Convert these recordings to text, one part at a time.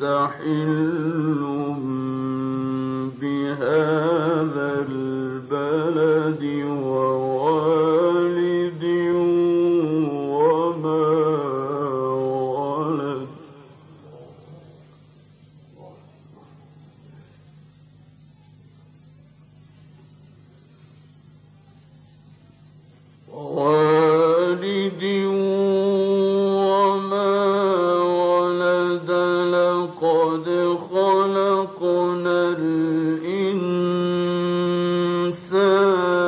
مستحل بهذا البلد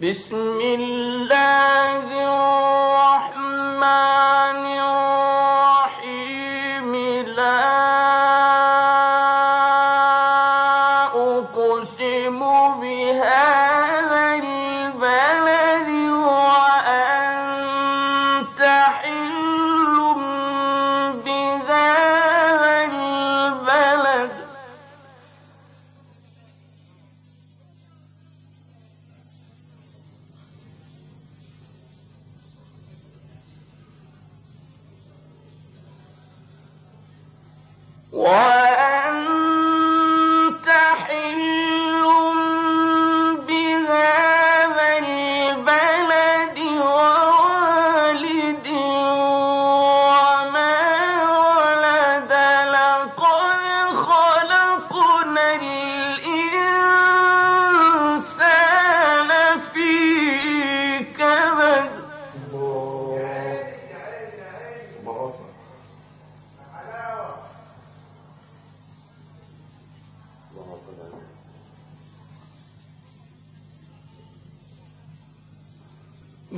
بسم الله الرحمن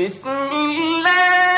بسم الله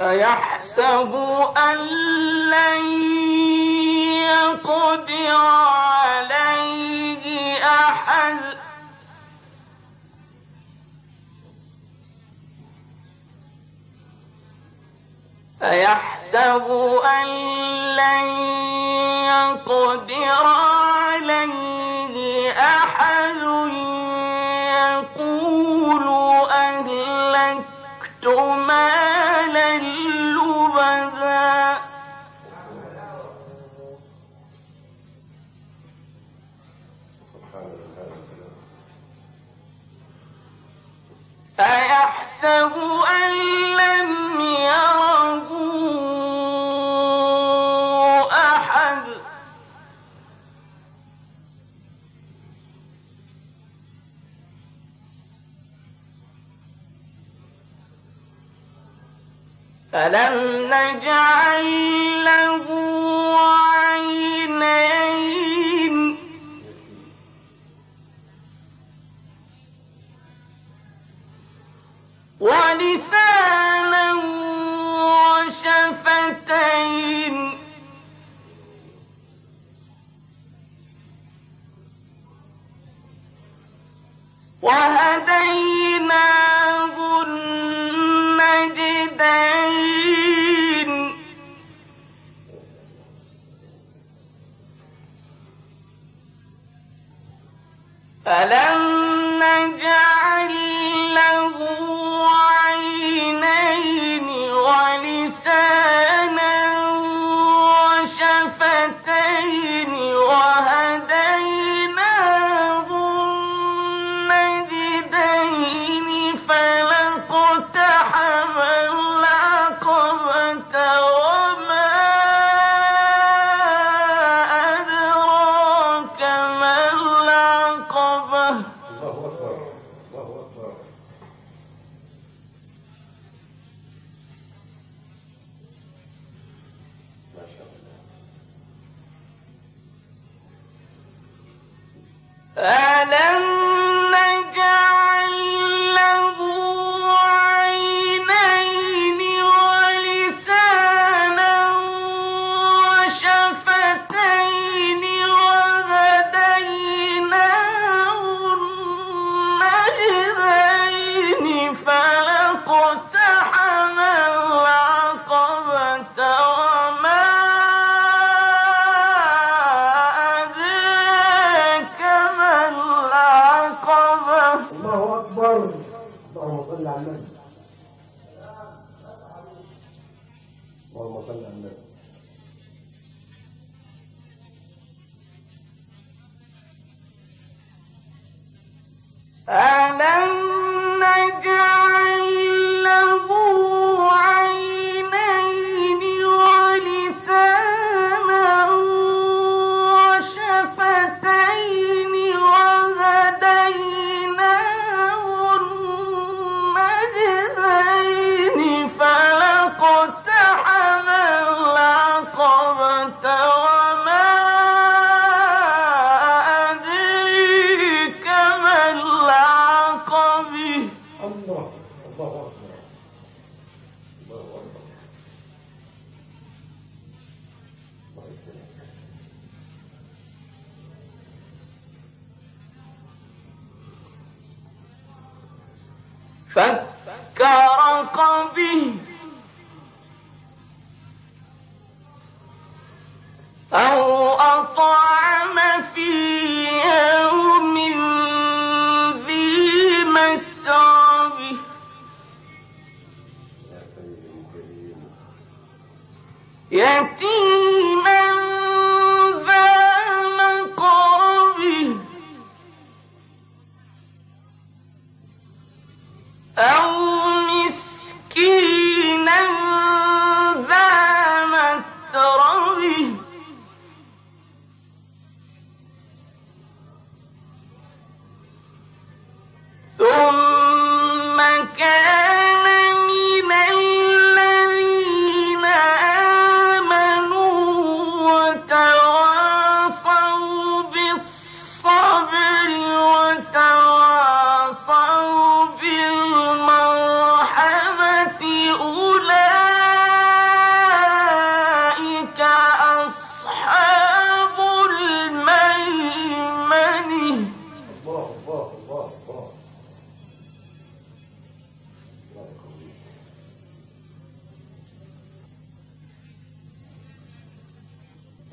أيحسب أن لن يقدر عليه أحد؟ أيحسب أن لن يقدر أن لم يره أحد؟ فلم نجعل له عينين ولسانا وشفتين. وهديناه النجدين. نجعل له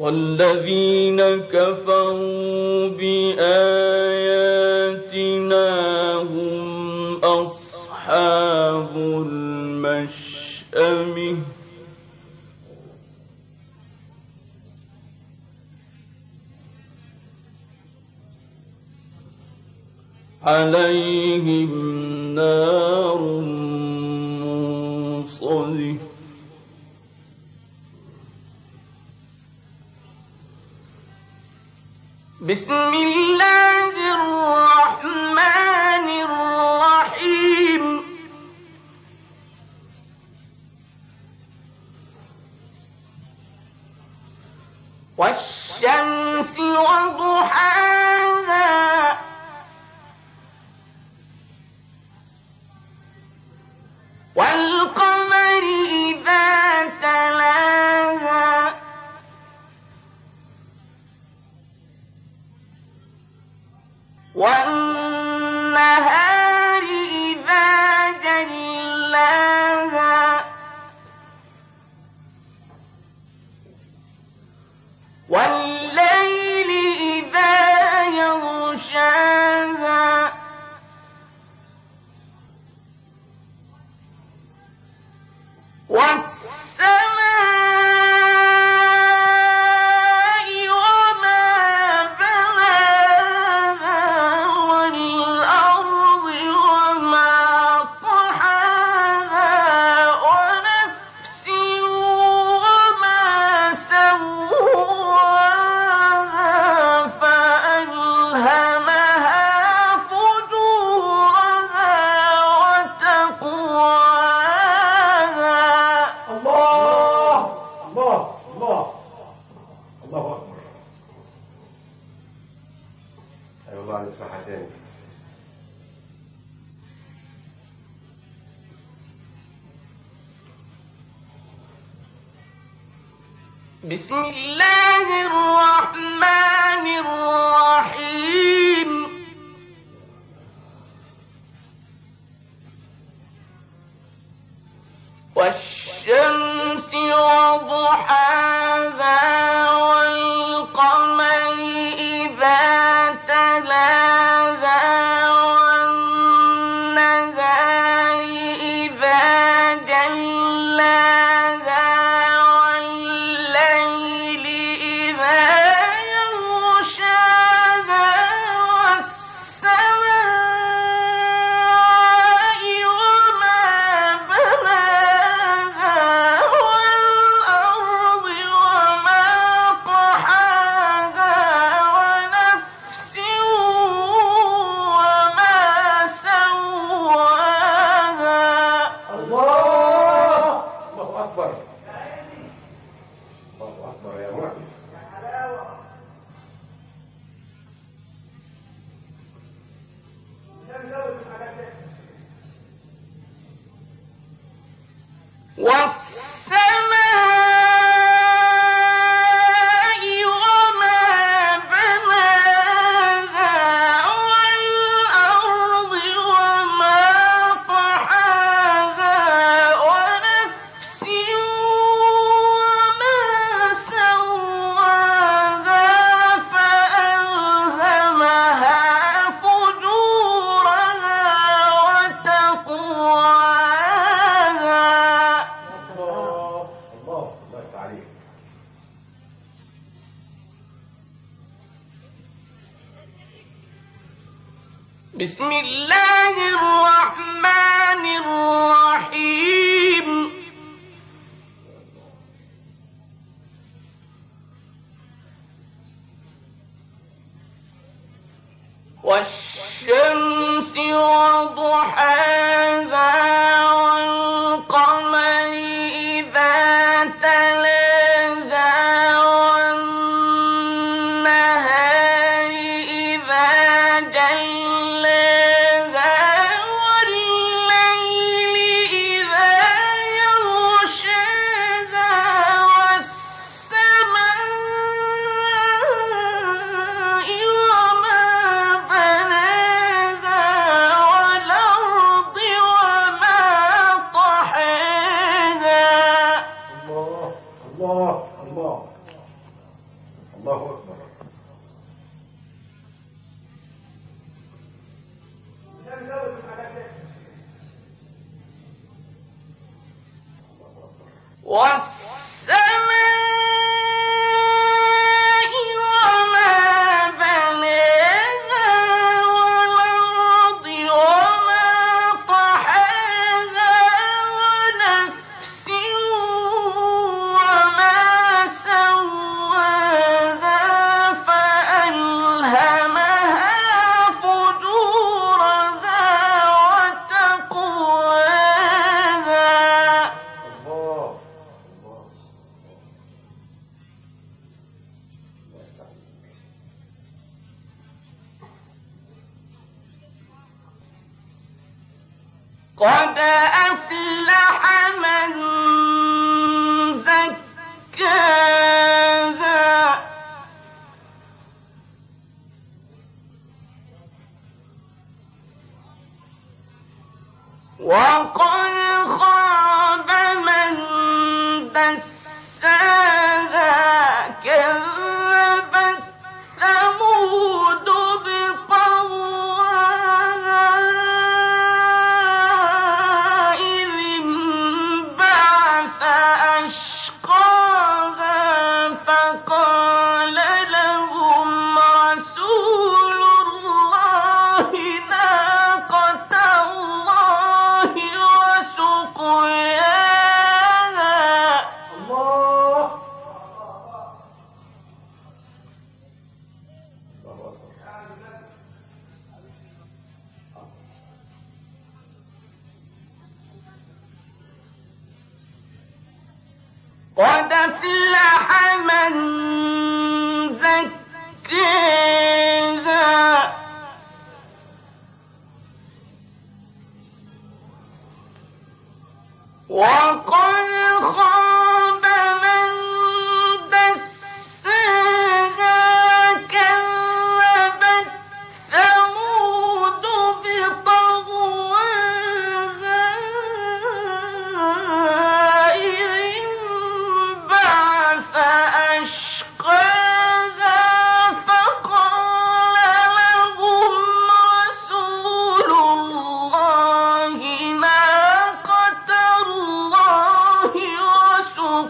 والذين كفروا بآياتنا هم أصحاب المشأمه عليهم نار بسم الله بسم الله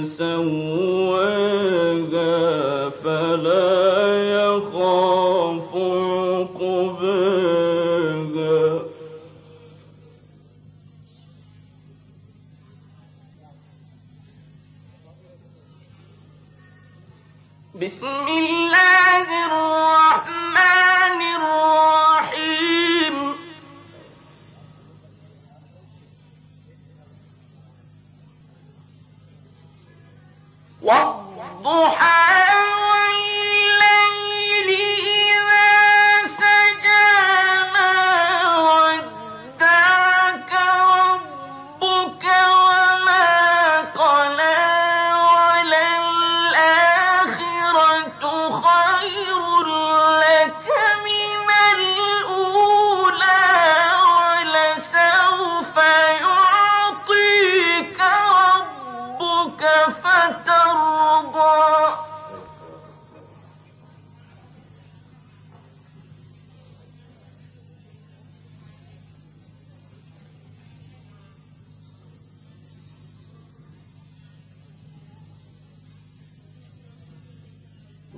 بذنبهم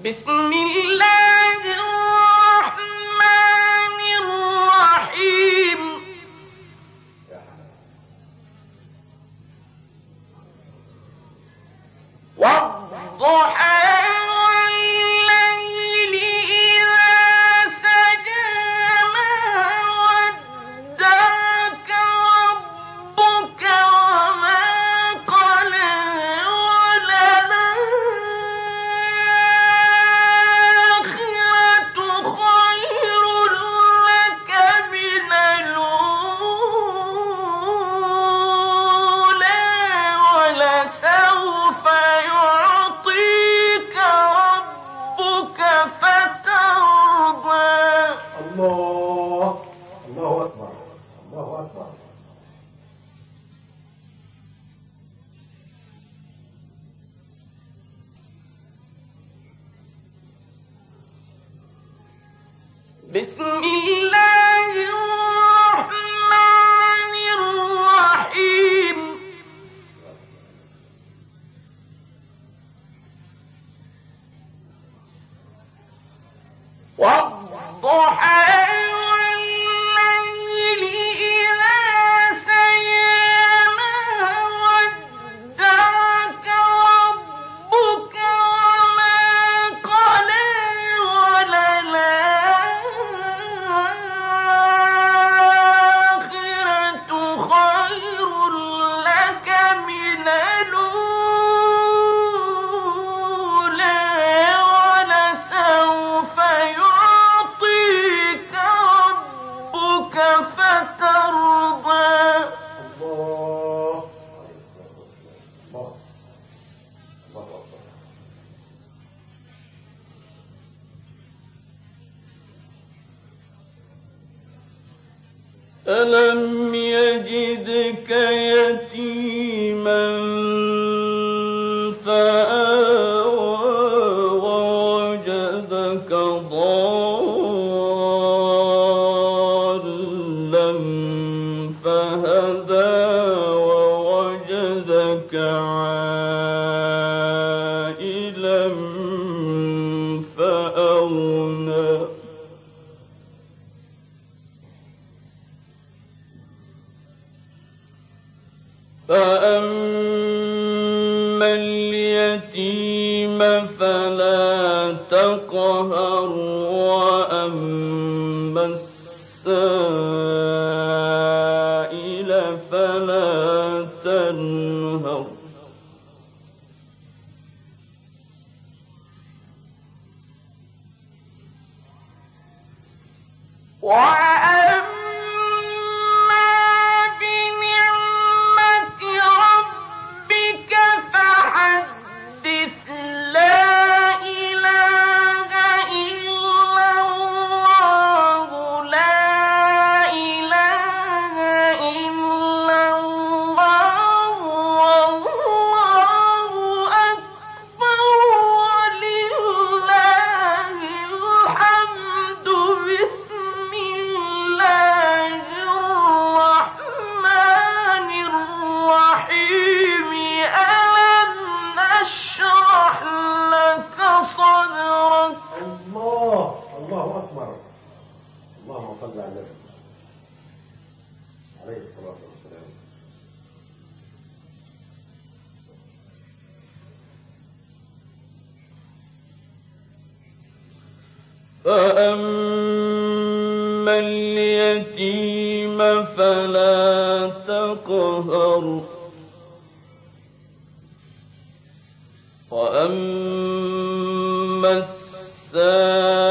بسم الله 我。يظهر. وأما السائل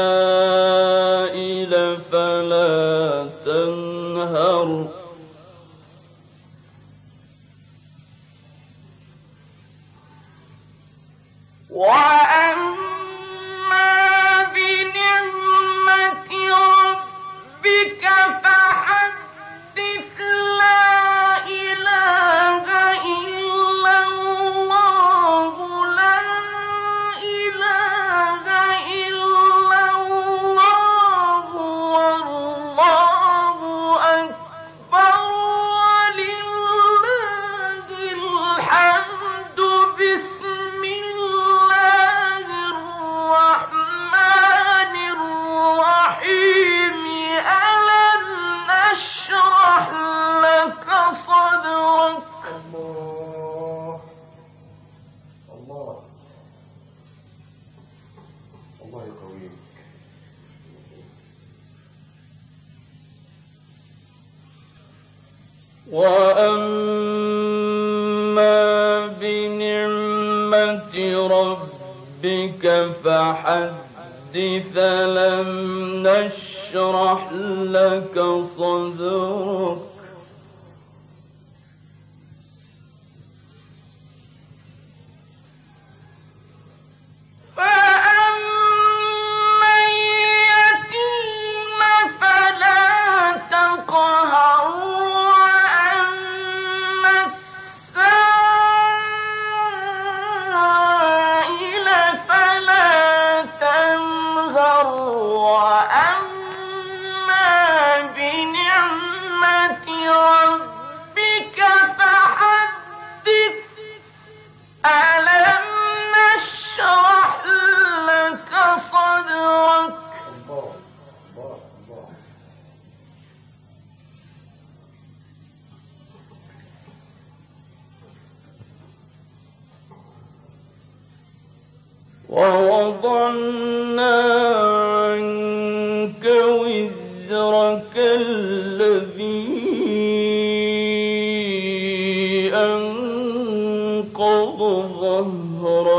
وأما بنعمة ربك فحدث لم نشرح لك صدرك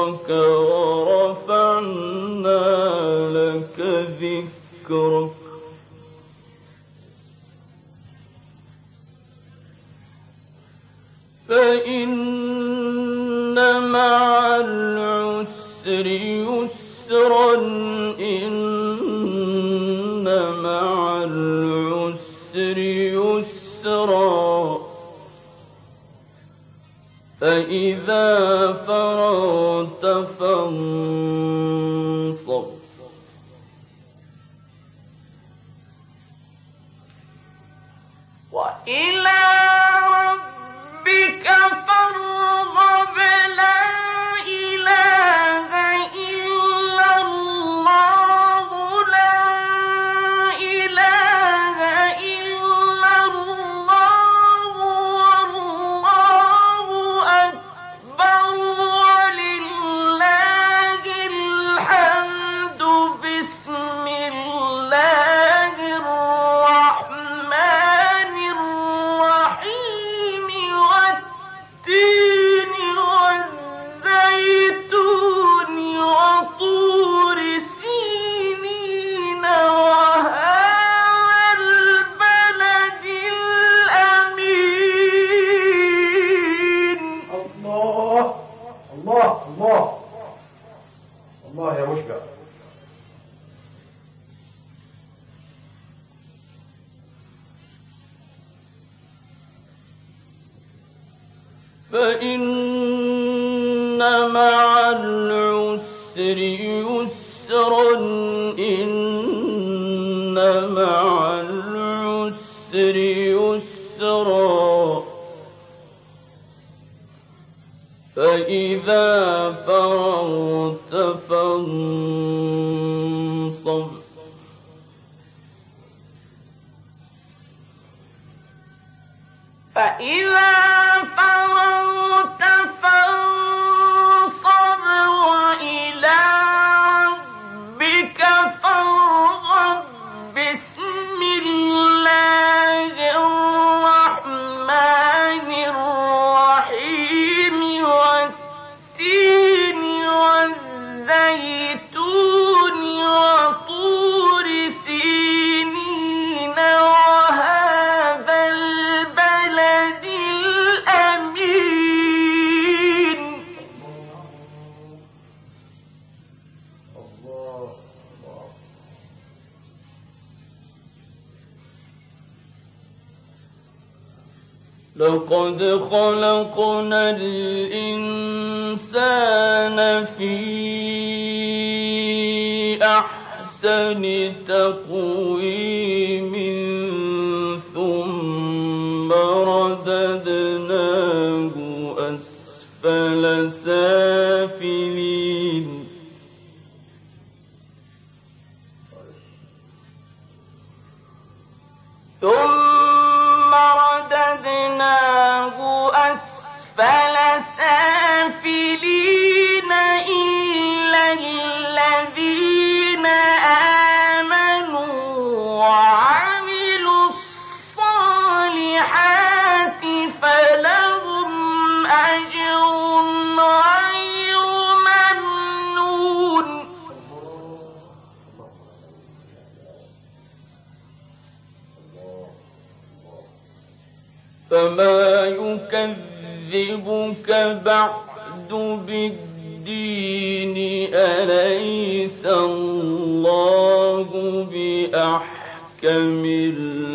ظهرك ورفعنا لك ذكرك. فإن مع العسر يسرا إن مع العسر يسرا. فإذا فرغت فانصب. أحسن تقويم ثم رددناه أسفل سافلين ثم فما يكذبك بعد بالدين أليس الله بأحكم الحاكمين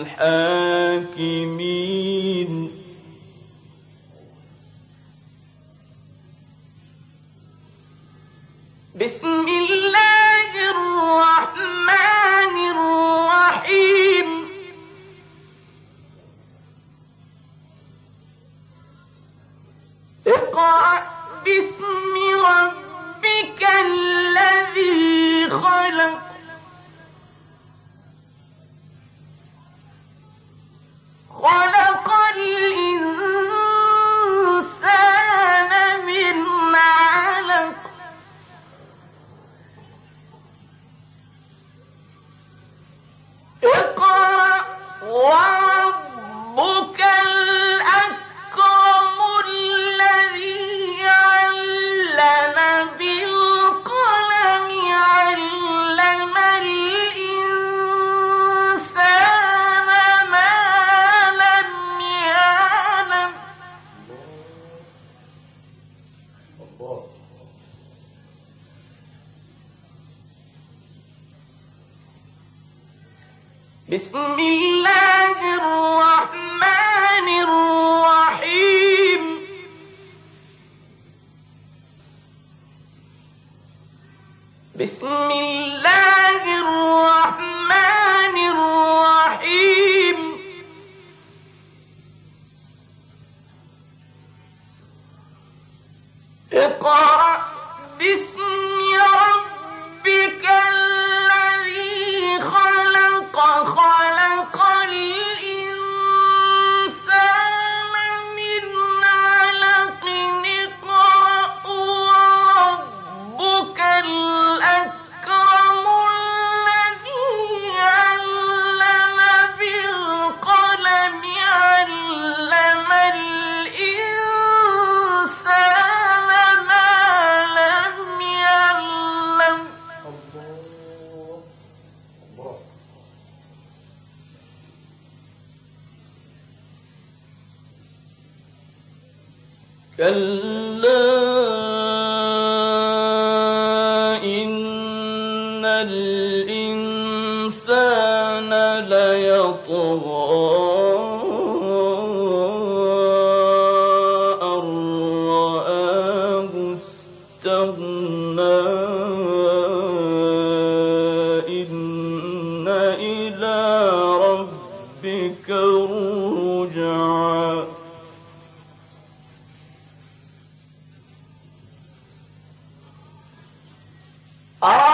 Ah!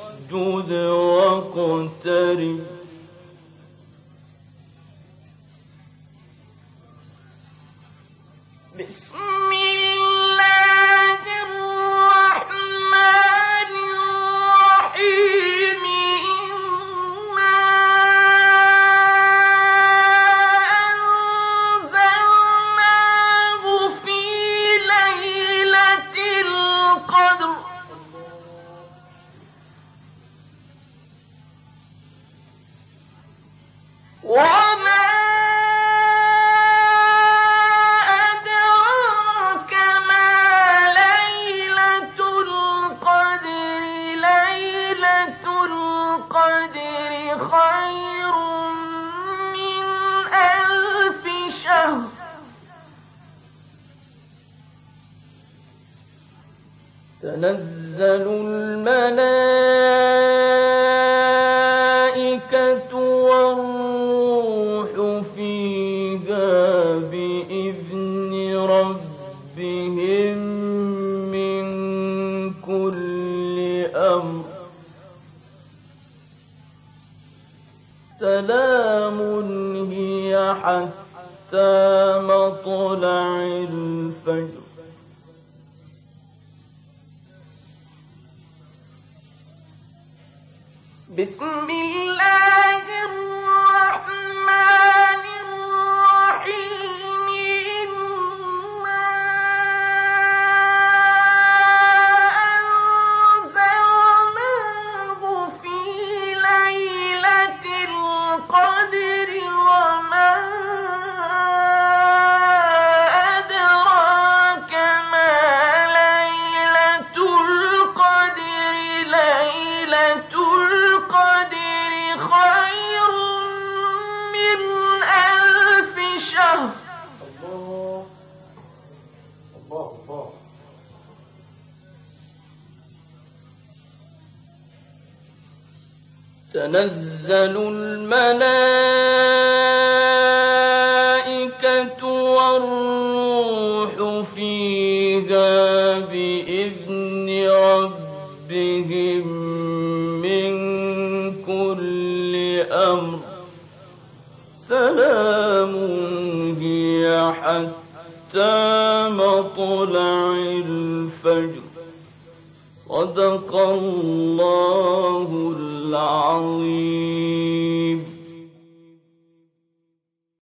واسجد واقترب. بسم الله